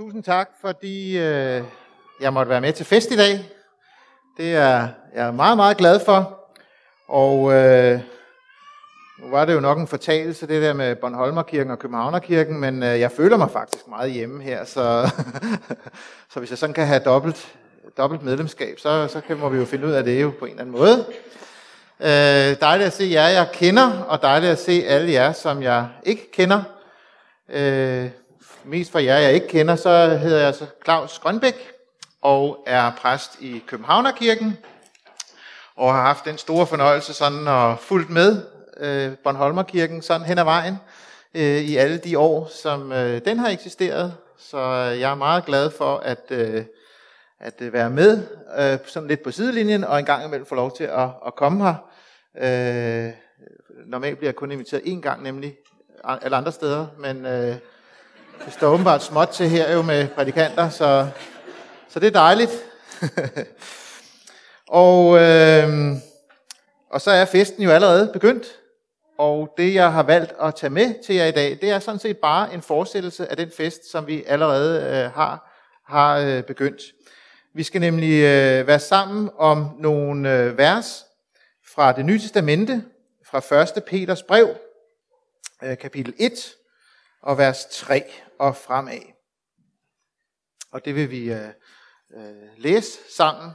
Tusind tak, fordi øh, jeg måtte være med til fest i dag. Det er jeg er meget, meget glad for. Og øh, nu var det jo nok en fortalelse, det der med Bornholmerkirken og Københavnerkirken, men øh, jeg føler mig faktisk meget hjemme her, så, så hvis jeg sådan kan have dobbelt, dobbelt medlemskab, så, så kan, må vi jo finde ud af det jo på en eller anden måde. Øh, dejligt at se jer, jeg kender, og dejligt at se alle jer, som jeg ikke kender. Øh, mest for jer, jeg ikke kender, så hedder jeg så Claus Grønbæk og er præst i Københavnerkirken og har haft den store fornøjelse sådan at fulgt med øh, Bornholmerkirken sådan hen ad vejen øh, i alle de år, som øh, den har eksisteret. Så øh, jeg er meget glad for at, øh, at øh, være med øh, sådan lidt på sidelinjen og en gang imellem få lov til at, at komme her. Øh, normalt bliver jeg kun inviteret én gang, nemlig alle andre steder, men øh, det står åbenbart småt til her jo med prædikanter, så, så det er dejligt. og, øh, og så er festen jo allerede begyndt, og det jeg har valgt at tage med til jer i dag, det er sådan set bare en fortsættelse af den fest, som vi allerede øh, har, har øh, begyndt. Vi skal nemlig øh, være sammen om nogle øh, vers fra det nye testamente, fra 1. Peters brev, øh, kapitel 1 og vers 3 og fremad. Og det vil vi øh, øh, læse sammen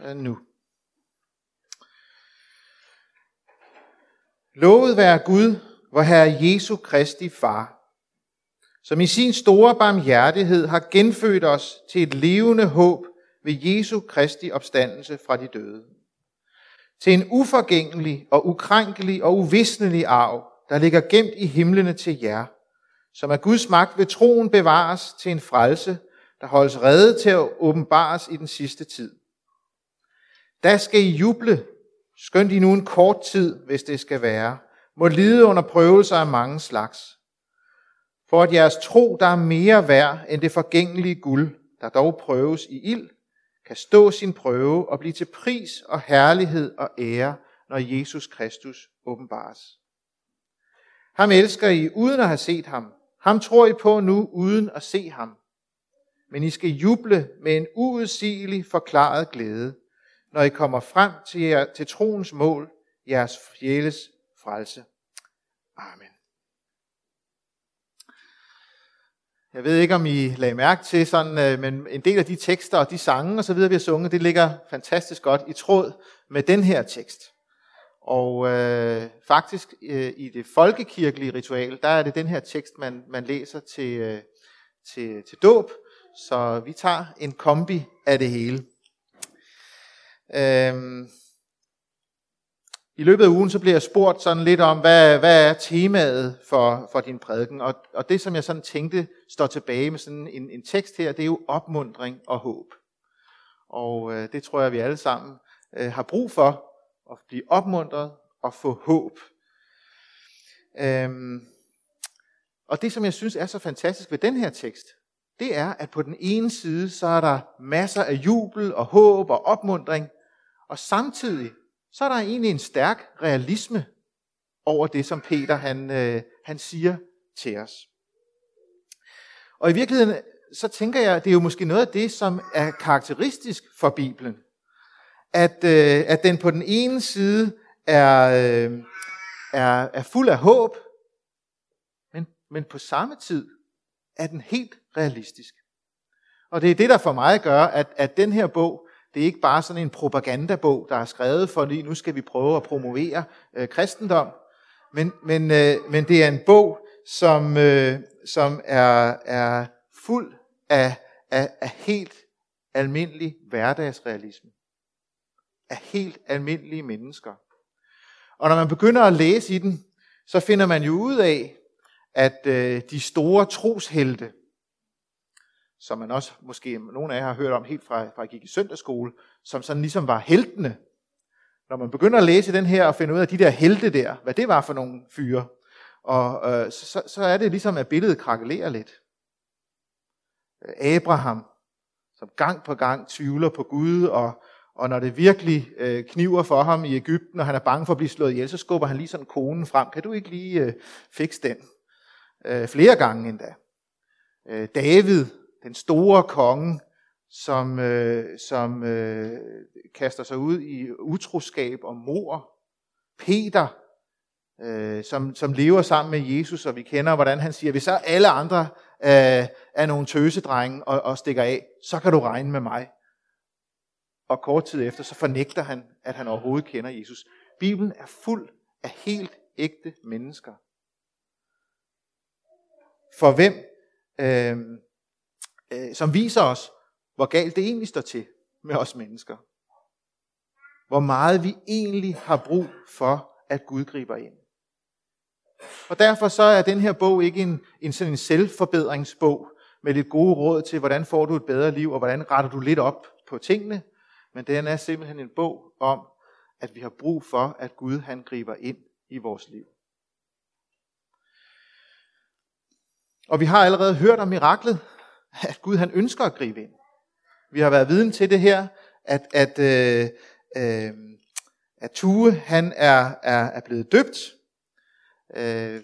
øh, nu. Lovet være Gud, hvor Herre Jesu Kristi Far, som i sin store barmhjertighed har genfødt os til et levende håb ved Jesu Kristi opstandelse fra de døde. Til en uforgængelig og ukrænkelig og uvisnelig arv, der ligger gemt i himlene til jer, som af Guds magt ved troen bevares til en frelse, der holdes redde til at åbenbares i den sidste tid. Da skal I juble, skønt I nu en kort tid, hvis det skal være, må lide under prøvelser af mange slags. For at jeres tro, der er mere værd end det forgængelige guld, der dog prøves i ild, kan stå sin prøve og blive til pris og herlighed og ære, når Jesus Kristus åbenbares. Ham elsker I uden at have set ham, ham tror I på nu uden at se ham. Men I skal juble med en uudsigelig forklaret glæde, når I kommer frem til, jer, til troens mål, jeres fjæles frelse. Amen. Jeg ved ikke, om I lagde mærke til sådan, øh, men en del af de tekster og de sange og så videre, vi har sunget, det ligger fantastisk godt i tråd med den her tekst. Og øh, faktisk øh, i det folkekirkelige ritual, der er det den her tekst, man, man læser til, øh, til, til dåb. Så vi tager en kombi af det hele. Øhm, I løbet af ugen så bliver jeg spurgt sådan lidt om, hvad, hvad er temaet for, for din prædiken? Og, og det, som jeg sådan tænkte står tilbage med sådan en, en tekst her, det er jo opmundring og håb. Og øh, det tror jeg, vi alle sammen øh, har brug for, og blive opmuntret og få håb. Øhm, og det, som jeg synes er så fantastisk ved den her tekst, det er, at på den ene side, så er der masser af jubel og håb og opmundring, og samtidig, så er der egentlig en stærk realisme over det, som Peter han, øh, han siger til os. Og i virkeligheden, så tænker jeg, det er jo måske noget af det, som er karakteristisk for Bibelen at, øh, at den på den ene side er, øh, er, er fuld af håb, men, men på samme tid er den helt realistisk. Og det er det, der for mig gør, at, at den her bog, det er ikke bare sådan en propagandabog, der er skrevet, fordi nu skal vi prøve at promovere øh, kristendom, men, men, øh, men det er en bog, som, øh, som er, er fuld af, af, af helt almindelig hverdagsrealisme af helt almindelige mennesker. Og når man begynder at læse i den, så finder man jo ud af, at øh, de store troshelte, som man også måske nogle af jer har hørt om helt fra, fra jeg gik i søndagsskole, som sådan ligesom var heltene. Når man begynder at læse den her og finde ud af de der helte der, hvad det var for nogle fyre, og øh, så, så er det ligesom, at billedet krakelerer lidt. Øh, Abraham, som gang på gang tvivler på Gud og, og når det virkelig øh, kniver for ham i Ægypten, og han er bange for at blive slået ihjel, så skubber han lige sådan konen frem. Kan du ikke lige øh, fikse den? Øh, flere gange endda. Øh, David, den store konge, som, øh, som øh, kaster sig ud i utroskab og mor. Peter, øh, som, som lever sammen med Jesus, og vi kender, hvordan han siger, hvis så alle andre øh, er nogle tøsedrenge og, og stikker af, så kan du regne med mig. Og kort tid efter, så fornægter han, at han overhovedet kender Jesus. Bibelen er fuld af helt ægte mennesker. For hvem, øh, øh, som viser os, hvor galt det egentlig står til med os mennesker. Hvor meget vi egentlig har brug for, at Gud griber ind. Og derfor så er den her bog ikke en, en sådan en selvforbedringsbog med lidt gode råd til, hvordan får du et bedre liv, og hvordan retter du lidt op på tingene. Men den er simpelthen en bog om, at vi har brug for, at Gud han griber ind i vores liv. Og vi har allerede hørt om miraklet, at Gud han ønsker at gribe ind. Vi har været viden til det her, at, at, øh, øh, at Tue han er, er, er blevet døbt. Øh,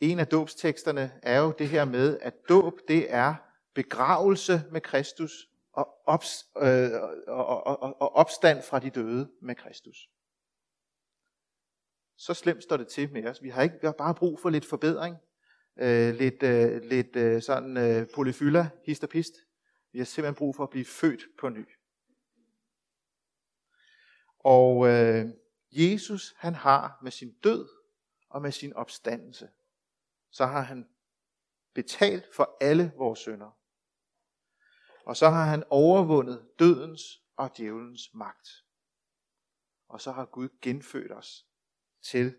en af dåbsteksterne er jo det her med, at dåb det er begravelse med Kristus og, ops, øh, og, og, og, og opstand fra de døde med Kristus. Så slemt står det til med os. Vi har, ikke, vi har bare brug for lidt forbedring, øh, lidt, øh, lidt øh, sådan øh, polyfylla, hist og pist. Vi har simpelthen brug for at blive født på ny. Og øh, Jesus, han har med sin død og med sin opstandelse, så har han betalt for alle vores synder. Og så har han overvundet dødens og djævelens magt. Og så har Gud genfødt os til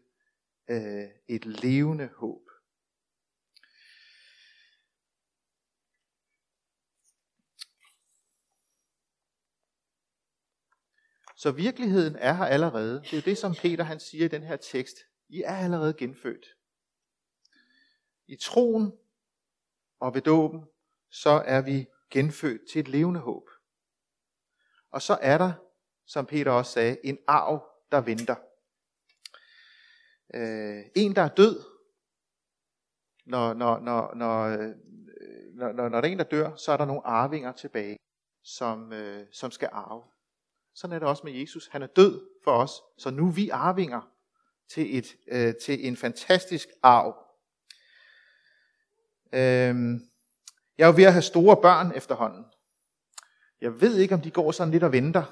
øh, et levende håb. Så virkeligheden er her allerede. Det er det, som Peter han siger i den her tekst. I er allerede genfødt. I troen og ved dåben, så er vi genfødt til et levende håb. Og så er der, som Peter også sagde, en arv, der venter. Øh, en, der er død, når, når, når, når, når, når, når der er en, der dør, så er der nogle arvinger tilbage, som, øh, som skal arve. Sådan er det også med Jesus. Han er død for os, så nu er vi arvinger til, et, øh, til en fantastisk arv. Øhm, jeg er jo ved at have store børn efterhånden. Jeg ved ikke, om de går sådan lidt og venter.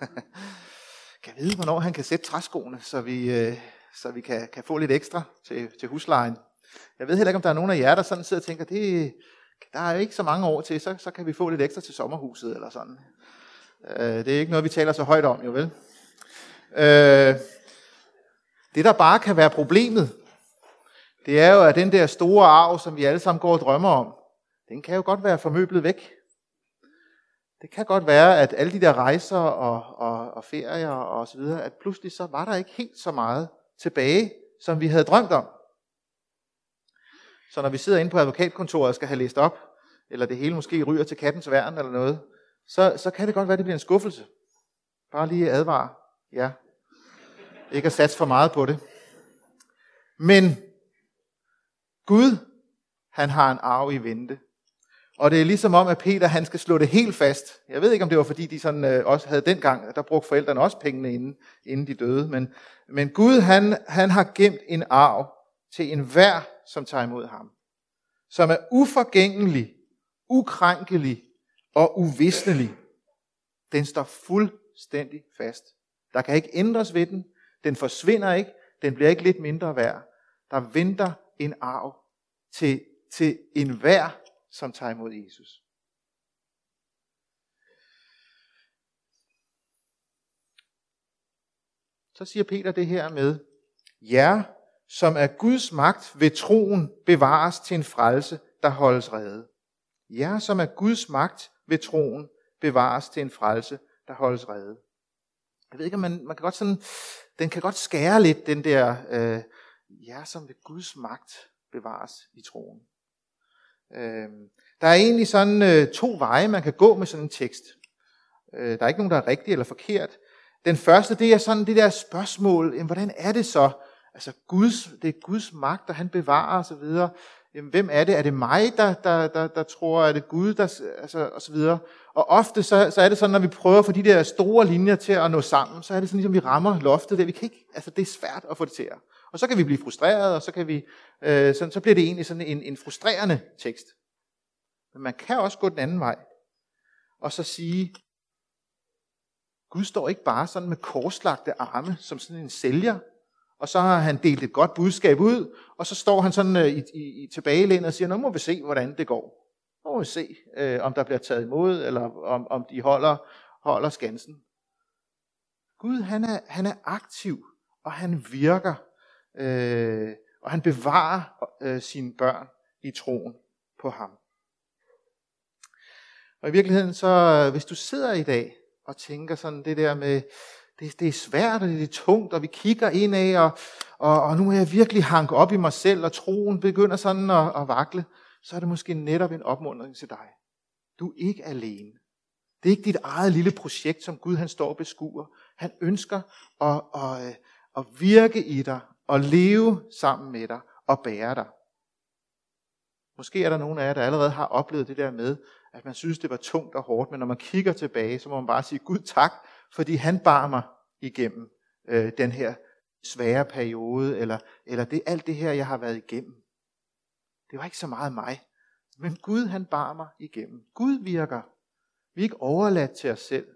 kan jeg vide, hvornår han kan sætte træskoene, så vi, øh, så vi kan, kan få lidt ekstra til, til huslejen. Jeg ved heller ikke, om der er nogen af jer, der sådan sidder og tænker, det, der er jo ikke så mange år til, så, så kan vi få lidt ekstra til sommerhuset eller sådan. Øh, det er ikke noget, vi taler så højt om, jo vel? Øh, det, der bare kan være problemet, det er jo, at den der store arv, som vi alle sammen går og drømmer om, den kan jo godt være formøblet væk. Det kan godt være, at alle de der rejser og, og, og ferier og så videre, at pludselig så var der ikke helt så meget tilbage, som vi havde drømt om. Så når vi sidder inde på advokatkontoret og skal have læst op, eller det hele måske ryger til kattens værn eller noget, så, så kan det godt være, at det bliver en skuffelse. Bare lige advare ja. Ikke at satse for meget på det. Men Gud, han har en arv i vente. Og det er ligesom om, at Peter han skal slå det helt fast. Jeg ved ikke, om det var fordi, de sådan, øh, også havde dengang, der brugte forældrene også pengene, inden, inden de døde. Men, men Gud, han, han har gemt en arv til enhver, som tager imod ham. Som er uforgængelig, ukrænkelig og uvisnelig. Den står fuldstændig fast. Der kan ikke ændres ved den. Den forsvinder ikke. Den bliver ikke lidt mindre værd. Der venter en arv til, til enhver, som tager imod Jesus. Så siger Peter det her med, jer, som er Guds magt ved troen, bevares til en frelse, der holdes reddet. Jer, som er Guds magt ved troen, bevares til en frelse, der holdes reddet. Jeg ved ikke, om man, man kan godt sådan, den kan godt skære lidt, den der, øh, jer som ved Guds magt bevares i troen. Øhm, der er egentlig sådan øh, to veje, man kan gå med sådan en tekst. Øh, der er ikke nogen, der er rigtig eller forkert. Den første, det er sådan det der spørgsmål, jamen, hvordan er det så? Altså, Guds, det er Guds magt, og han bevarer osv. jamen, hvem er det? Er det mig, der, der, der, der tror? Er det Gud? Der, altså, og så videre. Og ofte så, så er det sådan, når vi prøver at få de der store linjer til at nå sammen, så er det sådan, ligesom vi rammer loftet der. Vi kan ikke, altså, det er svært at få det til at. Og så kan vi blive frustreret, og så, kan vi, øh, sådan, så bliver det egentlig sådan en, en frustrerende tekst. Men man kan også gå den anden vej, og så sige, Gud står ikke bare sådan med korslagte arme, som sådan en sælger, og så har han delt et godt budskab ud, og så står han sådan øh, i, i, i tilbagelænet og siger, nu må vi se, hvordan det går. Nu må vi se, øh, om der bliver taget imod, eller om, om de holder, holder skansen. Gud, han er, han er aktiv, og han virker, øh, og han bevarer øh, sine børn i troen på ham. Og i virkeligheden, så hvis du sidder i dag og tænker sådan det der med, det, det er svært, og det er tungt, og vi kigger indad, og, og, og nu er jeg virkelig hanket op i mig selv, og troen begynder sådan at, at vakle, så er det måske netop en opmuntring til dig. Du er ikke alene. Det er ikke dit eget lille projekt, som Gud han står og beskuer. Han ønsker at, at, øh, at virke i dig, og leve sammen med dig, og bære dig. Måske er der nogen af jer, der allerede har oplevet det der med, at man synes, det var tungt og hårdt, men når man kigger tilbage, så må man bare sige, Gud tak, fordi han bar mig igennem øh, den her svære periode, eller, eller det, alt det her, jeg har været igennem. Det var ikke så meget mig, men Gud han bar mig igennem. Gud virker. Vi er ikke overladt til os selv.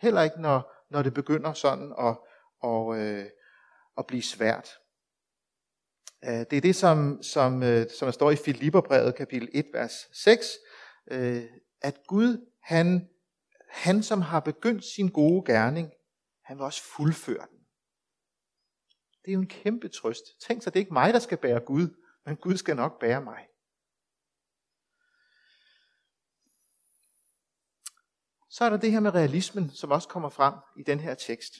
Heller ikke, når, når det begynder sådan at, og, øh, at blive svært. Øh, det er det, som, som, øh, som der står i Filipperbrevet kapitel 1, vers 6, øh, at Gud, han, han som har begyndt sin gode gerning, han vil også fuldføre den. Det er jo en kæmpe trøst. Tænk så, det er ikke mig, der skal bære Gud, men Gud skal nok bære mig. Så er der det her med realismen, som også kommer frem i den her tekst.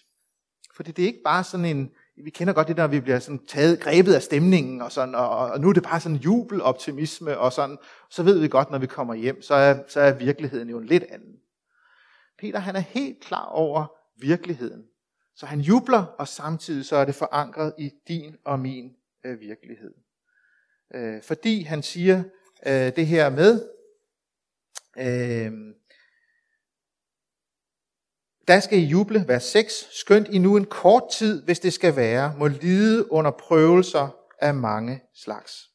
Fordi det er ikke bare sådan en, vi kender godt det, der, vi bliver sådan taget, grebet af stemningen, og, sådan, og, og nu er det bare sådan jubeloptimisme, og sådan, så ved vi godt, når vi kommer hjem, så er, så er virkeligheden jo en lidt anden. Peter han er helt klar over virkeligheden. Så han jubler, og samtidig så er det forankret i din og min øh, virkelighed. Øh, fordi han siger øh, det her med, øh, der skal I juble, vers 6, skønt I nu en kort tid, hvis det skal være, må lide under prøvelser af mange slags.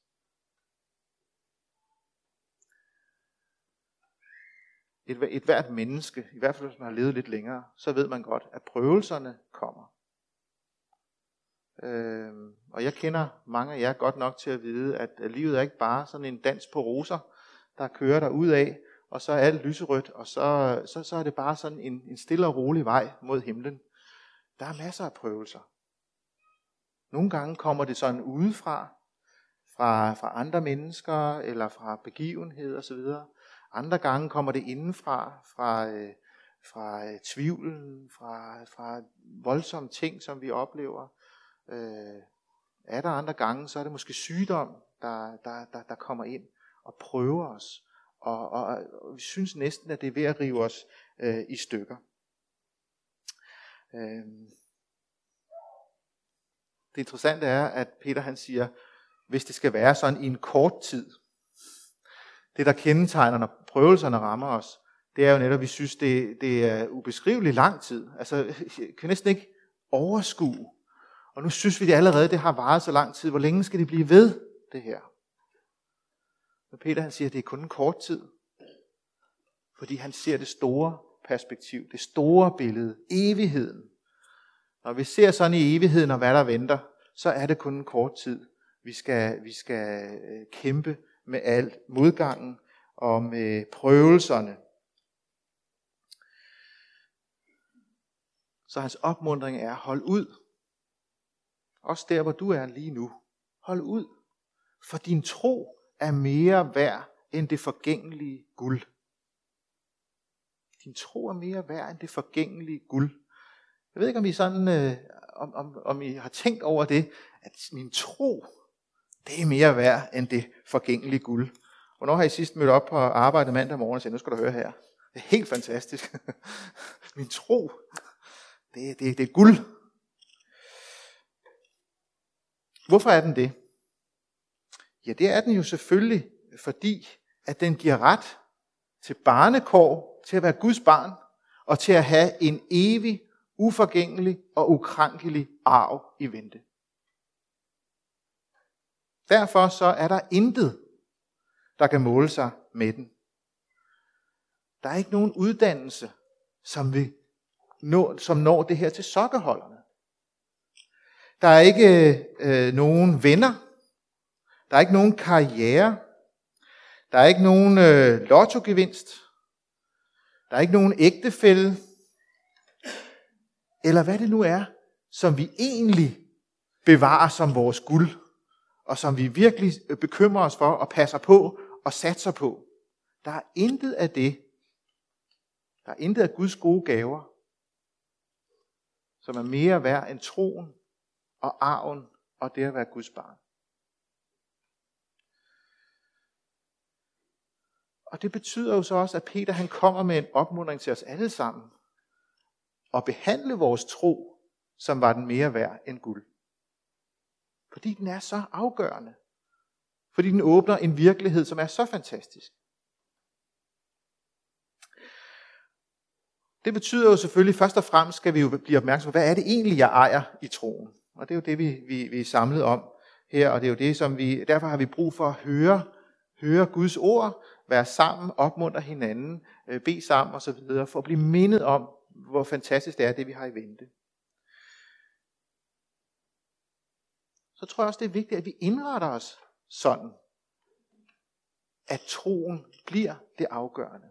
Et, et hvert menneske, i hvert fald hvis man har levet lidt længere, så ved man godt, at prøvelserne kommer. Øh, og jeg kender mange af jer godt nok til at vide, at livet er ikke bare sådan en dans på roser, der kører der ud af, og så er alt lyserødt, og så, så, så er det bare sådan en, en stille og rolig vej mod himlen. Der er masser af prøvelser. Nogle gange kommer det sådan udefra, fra, fra andre mennesker, eller fra begivenheder osv. Andre gange kommer det indenfra, fra, øh, fra øh, tvivlen, fra, fra voldsomme ting, som vi oplever. Øh, er der andre gange, så er det måske sygdom, der, der, der, der kommer ind og prøver os og, og, og vi synes næsten, at det er ved at rive os øh, i stykker. Øh. Det interessante er, at Peter han siger, hvis det skal være sådan i en kort tid, det der kendetegner, når prøvelserne rammer os, det er jo netop, at vi synes, det, det er ubeskriveligt lang tid. Altså, jeg kan næsten ikke overskue. Og nu synes vi det allerede, det har varet så lang tid. Hvor længe skal det blive ved, det her? Men Peter han siger, at det er kun en kort tid. Fordi han ser det store perspektiv, det store billede, evigheden. Når vi ser sådan i evigheden og hvad der venter, så er det kun en kort tid. Vi skal, vi skal øh, kæmpe med alt modgangen og med prøvelserne. Så hans opmundring er, hold ud. Også der, hvor du er lige nu. Hold ud. For din tro er mere værd end det forgængelige guld. Din tro er mere værd end det forgængelige guld. Jeg ved ikke, om I, sådan, øh, om, om, om I har tænkt over det, at min tro, det er mere værd end det forgængelige guld. Hvornår har I sidst mødt op på arbejde mandag morgen og sagt, nu skal du høre her. Det er helt fantastisk. min tro, det, det, det er guld. Hvorfor er den det? Ja, det er den jo selvfølgelig, fordi at den giver ret til barnekår, til at være Guds barn, og til at have en evig, uforgængelig og ukrænkelig arv i vente. Derfor så er der intet, der kan måle sig med den. Der er ikke nogen uddannelse, som, vi nå, som når det her til sokkeholderne. Der er ikke øh, nogen venner. Der er ikke nogen karriere. Der er ikke nogen øh, lottogevinst. Der er ikke nogen ægtefælde. Eller hvad det nu er, som vi egentlig bevarer som vores guld, og som vi virkelig øh, bekymrer os for og passer på og satser på. Der er intet af det. Der er intet af Guds gode gaver, som er mere værd end troen og arven og det at være Guds barn. Og det betyder jo så også, at Peter han kommer med en opmuntring til os alle sammen. Og behandle vores tro, som var den mere værd end guld. Fordi den er så afgørende. Fordi den åbner en virkelighed, som er så fantastisk. Det betyder jo selvfølgelig, først og fremmest skal vi jo blive opmærksom på, hvad er det egentlig, jeg ejer i troen? Og det er jo det, vi, vi, vi er samlet om her, og det er jo det, som vi, derfor har vi brug for at høre, høre Guds ord, være sammen, opmuntre hinanden, øh, bede sammen osv., for at blive mindet om, hvor fantastisk det er, det vi har i vente. Så tror jeg også, det er vigtigt, at vi indretter os sådan, at troen bliver det afgørende.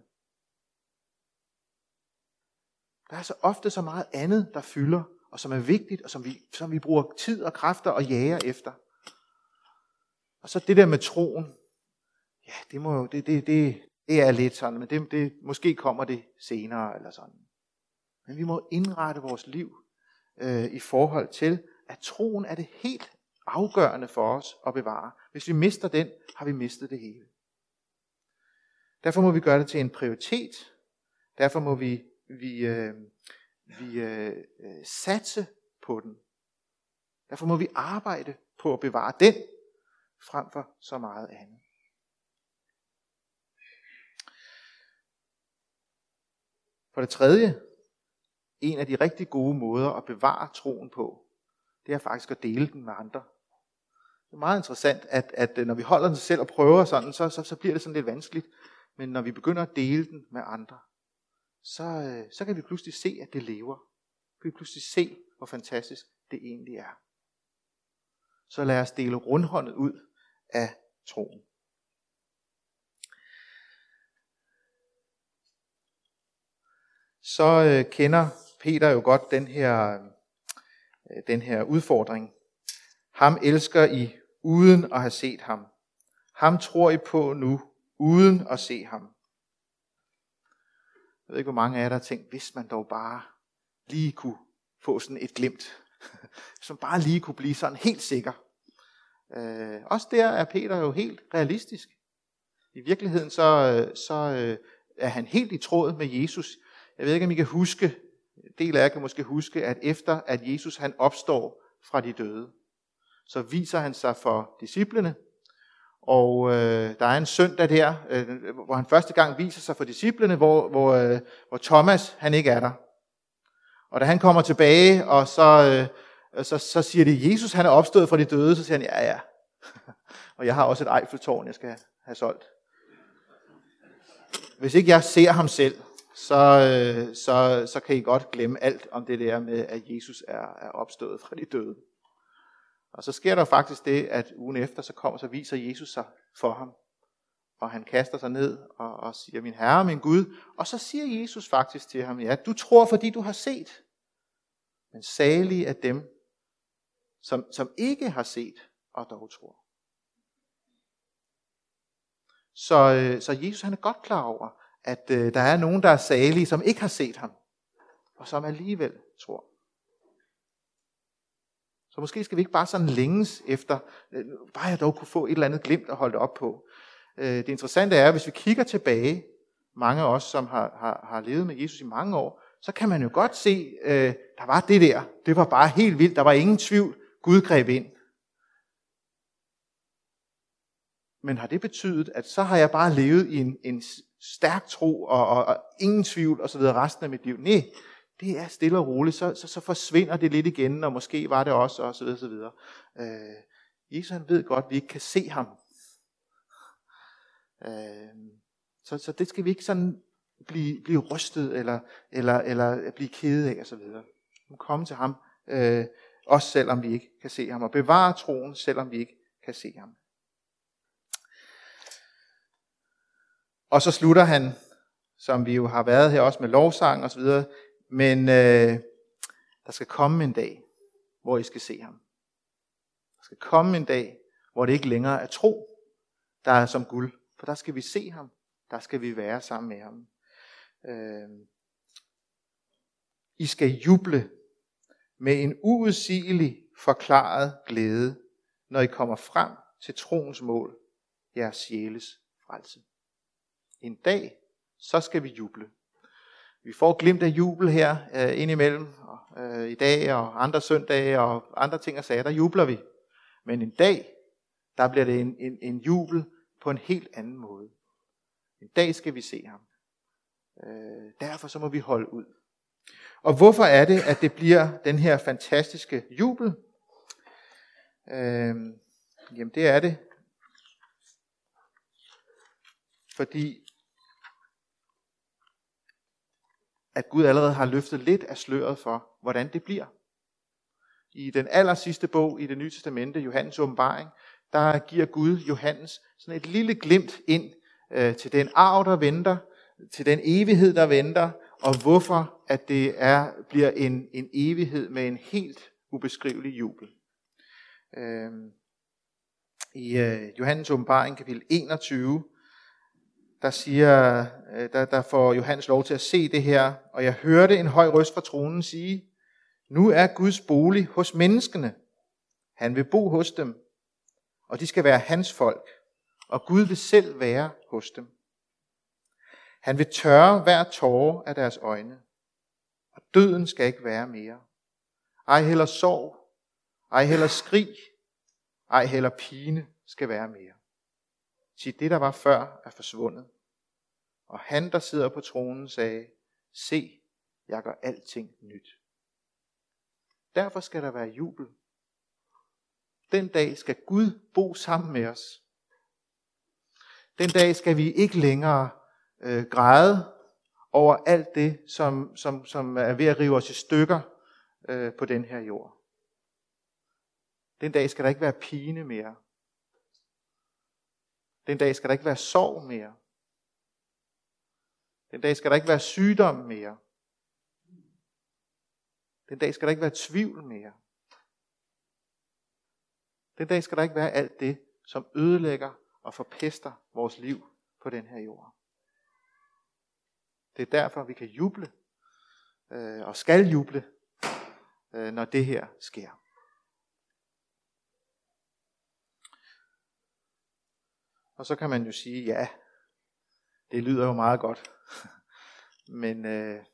Der er så ofte så meget andet, der fylder, og som er vigtigt, og som vi, som vi bruger tid og kræfter og jager efter. Og så det der med troen, ja, det, må det, det, det, det er lidt sådan, men det, det, måske kommer det senere eller sådan. Men vi må indrette vores liv øh, i forhold til, at troen er det helt afgørende for os at bevare. Hvis vi mister den, har vi mistet det hele. Derfor må vi gøre det til en prioritet. Derfor må vi, vi, øh, vi øh, øh satse på den. Derfor må vi arbejde på at bevare den, frem for så meget andet. For det tredje, en af de rigtig gode måder at bevare troen på, det er faktisk at dele den med andre. Det er meget interessant, at, at øh, når vi holder den selv og prøver sådan, så, så, så bliver det sådan lidt vanskeligt. Men når vi begynder at dele den med andre, så, øh, så kan vi pludselig se, at det lever. Kan vi pludselig se, hvor fantastisk det egentlig er. Så lad os dele rundhåndet ud af troen. Så øh, kender Peter jo godt den her, øh, den her udfordring. Ham elsker I uden at have set ham. Ham tror I på nu, uden at se ham. Jeg ved ikke, hvor mange af jer, der har tænkt, hvis man dog bare lige kunne få sådan et glimt. Som bare lige kunne blive sådan helt sikker. Øh, også der er Peter jo helt realistisk. I virkeligheden så, øh, så øh, er han helt i tråd med Jesus. Jeg ved ikke, om I kan huske, en del af jer kan måske huske, at efter at Jesus han opstår fra de døde, så viser han sig for disciplene, og øh, der er en søndag der, øh, hvor han første gang viser sig for disciplene, hvor, hvor, øh, hvor Thomas han ikke er der. Og da han kommer tilbage, og så, øh, så, så siger de, Jesus han er opstået fra de døde, så siger han, ja ja. og jeg har også et Eiffeltårn, jeg skal have solgt. Hvis ikke jeg ser ham selv, så, øh, så, så kan I godt glemme alt om det der med, at Jesus er, er opstået fra de døde. Og så sker der faktisk det, at ugen efter, så kommer, så viser Jesus sig for ham. Og han kaster sig ned og, og siger, min herre, min Gud. Og så siger Jesus faktisk til ham, ja, du tror, fordi du har set. Men salige er dem, som, som ikke har set og dog tror. Så, øh, så Jesus han er godt klar over, at øh, der er nogen, der er salige, som ikke har set ham, og som alligevel tror. Så måske skal vi ikke bare sådan længes efter, øh, bare jeg dog kunne få et eller andet glimt at holde op på. Øh, det interessante er, hvis vi kigger tilbage, mange af os, som har, har, har levet med Jesus i mange år, så kan man jo godt se, øh, der var det der. Det var bare helt vildt. Der var ingen tvivl. Gud greb ind. men har det betydet, at så har jeg bare levet i en, en stærk tro og, og, og ingen tvivl osv. resten af mit liv? Nej, det er stille og roligt. Så, så, så forsvinder det lidt igen, og måske var det også, og så videre, så videre. Øh, Jesus han ved godt, at vi ikke kan se ham. Øh, så, så det skal vi ikke sådan blive, blive rystet, eller, eller, eller blive kede af, og så videre. Vi Komme til ham, øh, også selvom vi ikke kan se ham, og bevare troen, selvom vi ikke kan se ham. Og så slutter han, som vi jo har været her også med lovsang og så videre, men øh, der skal komme en dag, hvor I skal se ham. Der skal komme en dag, hvor det ikke længere er tro, der er som guld. For der skal vi se ham. Der skal vi være sammen med ham. Øh, I skal juble med en uudsigelig forklaret glæde, når I kommer frem til troens mål, jeres sjæles frelse. En dag, så skal vi juble. Vi får glimt af jubel her øh, indimellem, øh, i dag og andre søndage og andre ting og sager, der jubler vi. Men en dag, der bliver det en, en, en jubel på en helt anden måde. En dag skal vi se ham. Øh, derfor så må vi holde ud. Og hvorfor er det, at det bliver den her fantastiske jubel? Øh, jamen det er det, fordi at Gud allerede har løftet lidt af sløret for, hvordan det bliver. I den aller sidste bog i det nye testamente, Johannes åbenbaring, der giver Gud Johannes sådan et lille glimt ind øh, til den arv, der venter, til den evighed, der venter, og hvorfor at det er, bliver en, en evighed med en helt ubeskrivelig jubel. Øh, I øh, Johannes åbenbaring kapitel 21, der siger, øh, der, der får Johannes lov til at se det her, og jeg hørte en høj røst fra tronen sige, nu er Guds bolig hos menneskene. Han vil bo hos dem, og de skal være hans folk, og Gud vil selv være hos dem. Han vil tørre hver tårer af deres øjne, og døden skal ikke være mere. Ej heller sorg, ej heller skrig, ej heller pine skal være mere. Sig det, der var før, er forsvundet. Og han, der sidder på tronen, sagde, se, jeg gør alting nyt. Derfor skal der være jubel. Den dag skal Gud bo sammen med os. Den dag skal vi ikke længere øh, græde over alt det, som, som, som er ved at rive os i stykker øh, på den her jord. Den dag skal der ikke være pine mere. Den dag skal der ikke være sorg mere. Den dag skal der ikke være sygdom mere. Den dag skal der ikke være tvivl mere. Den dag skal der ikke være alt det, som ødelægger og forpester vores liv på den her jord. Det er derfor, vi kan juble øh, og skal juble, øh, når det her sker. Og så kan man jo sige, ja, det lyder jo meget godt. Men øh,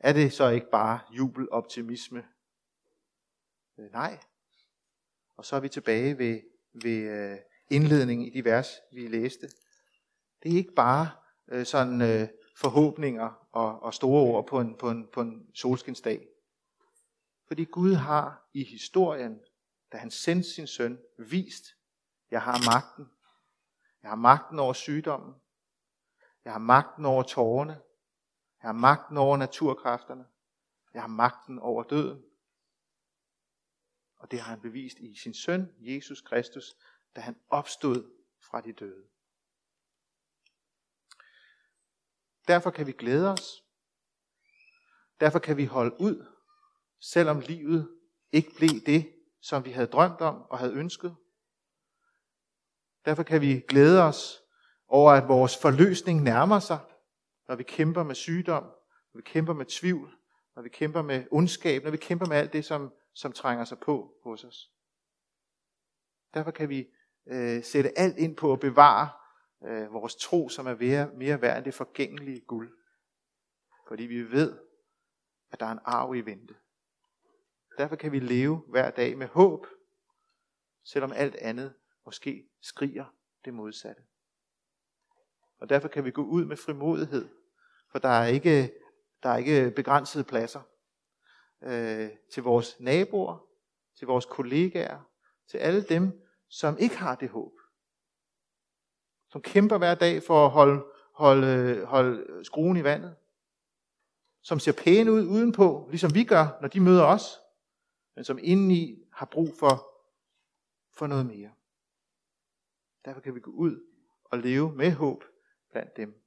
er det så ikke bare jubel, optimisme? Øh, nej. Og så er vi tilbage ved, ved øh, indledningen i de vers, vi læste. Det er ikke bare øh, sådan øh, forhåbninger og, og store ord på en, på, en, på en solskinsdag. Fordi Gud har i historien, da han sendte sin søn, vist, jeg har magten jeg har magten over sygdommen. Jeg har magten over tårerne. Jeg har magten over naturkræfterne. Jeg har magten over døden. Og det har han bevist i sin søn, Jesus Kristus, da han opstod fra de døde. Derfor kan vi glæde os. Derfor kan vi holde ud, selvom livet ikke blev det, som vi havde drømt om og havde ønsket. Derfor kan vi glæde os over, at vores forløsning nærmer sig, når vi kæmper med sygdom, når vi kæmper med tvivl, når vi kæmper med ondskab, når vi kæmper med alt det, som, som trænger sig på hos os. Derfor kan vi øh, sætte alt ind på at bevare øh, vores tro, som er mere, mere værd end det forgængelige guld. Fordi vi ved, at der er en arv i vente. Derfor kan vi leve hver dag med håb, selvom alt andet måske skriger det modsatte. Og derfor kan vi gå ud med frimodighed, for der er ikke, der er ikke begrænsede pladser øh, til vores naboer, til vores kollegaer, til alle dem, som ikke har det håb. Som kæmper hver dag for at holde, holde, holde skruen i vandet. Som ser pæne ud udenpå, ligesom vi gør, når de møder os. Men som indeni har brug for, for noget mere. Derfor kan vi gå ud og leve med håb blandt dem.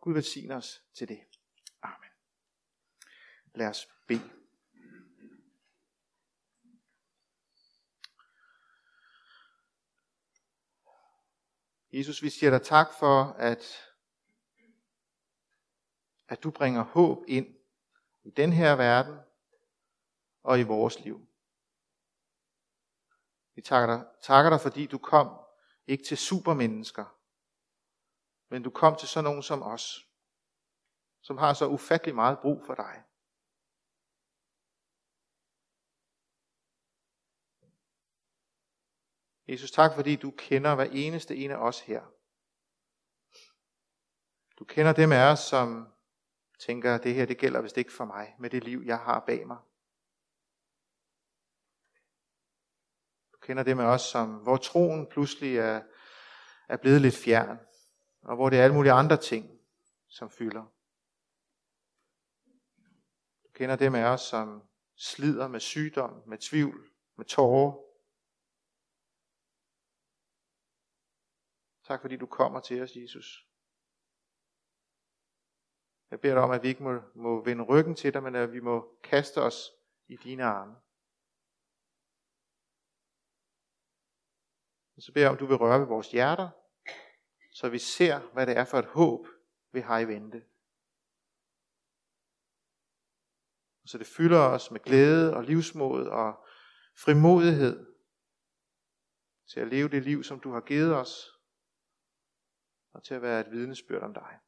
Gud velsigne os til det. Amen. Lad os bede. Jesus, vi siger dig tak for, at, at du bringer håb ind i den her verden og i vores liv. Vi takker dig, takker dig, fordi du kom ikke til supermennesker, men du kom til sådan nogen som os, som har så ufattelig meget brug for dig. Jesus, tak fordi du kender hver eneste en af os her. Du kender dem af os, som tænker, at det her det gælder vist ikke for mig, med det liv, jeg har bag mig. Kender det med os, som, hvor troen pludselig er, er blevet lidt fjern, og hvor det er alle mulige andre ting, som fylder. Du kender det med os, som slider med sygdom, med tvivl, med tårer, Tak fordi du kommer til os, Jesus. Jeg beder dig om, at vi ikke må, må vende ryggen til dig, men at vi må kaste os i dine arme. Og så beder jeg om, at du vil røre ved vores hjerter, så vi ser, hvad det er for et håb, vi har i vente. Og så det fylder os med glæde og livsmod og frimodighed til at leve det liv, som du har givet os, og til at være et vidnesbyrd om dig.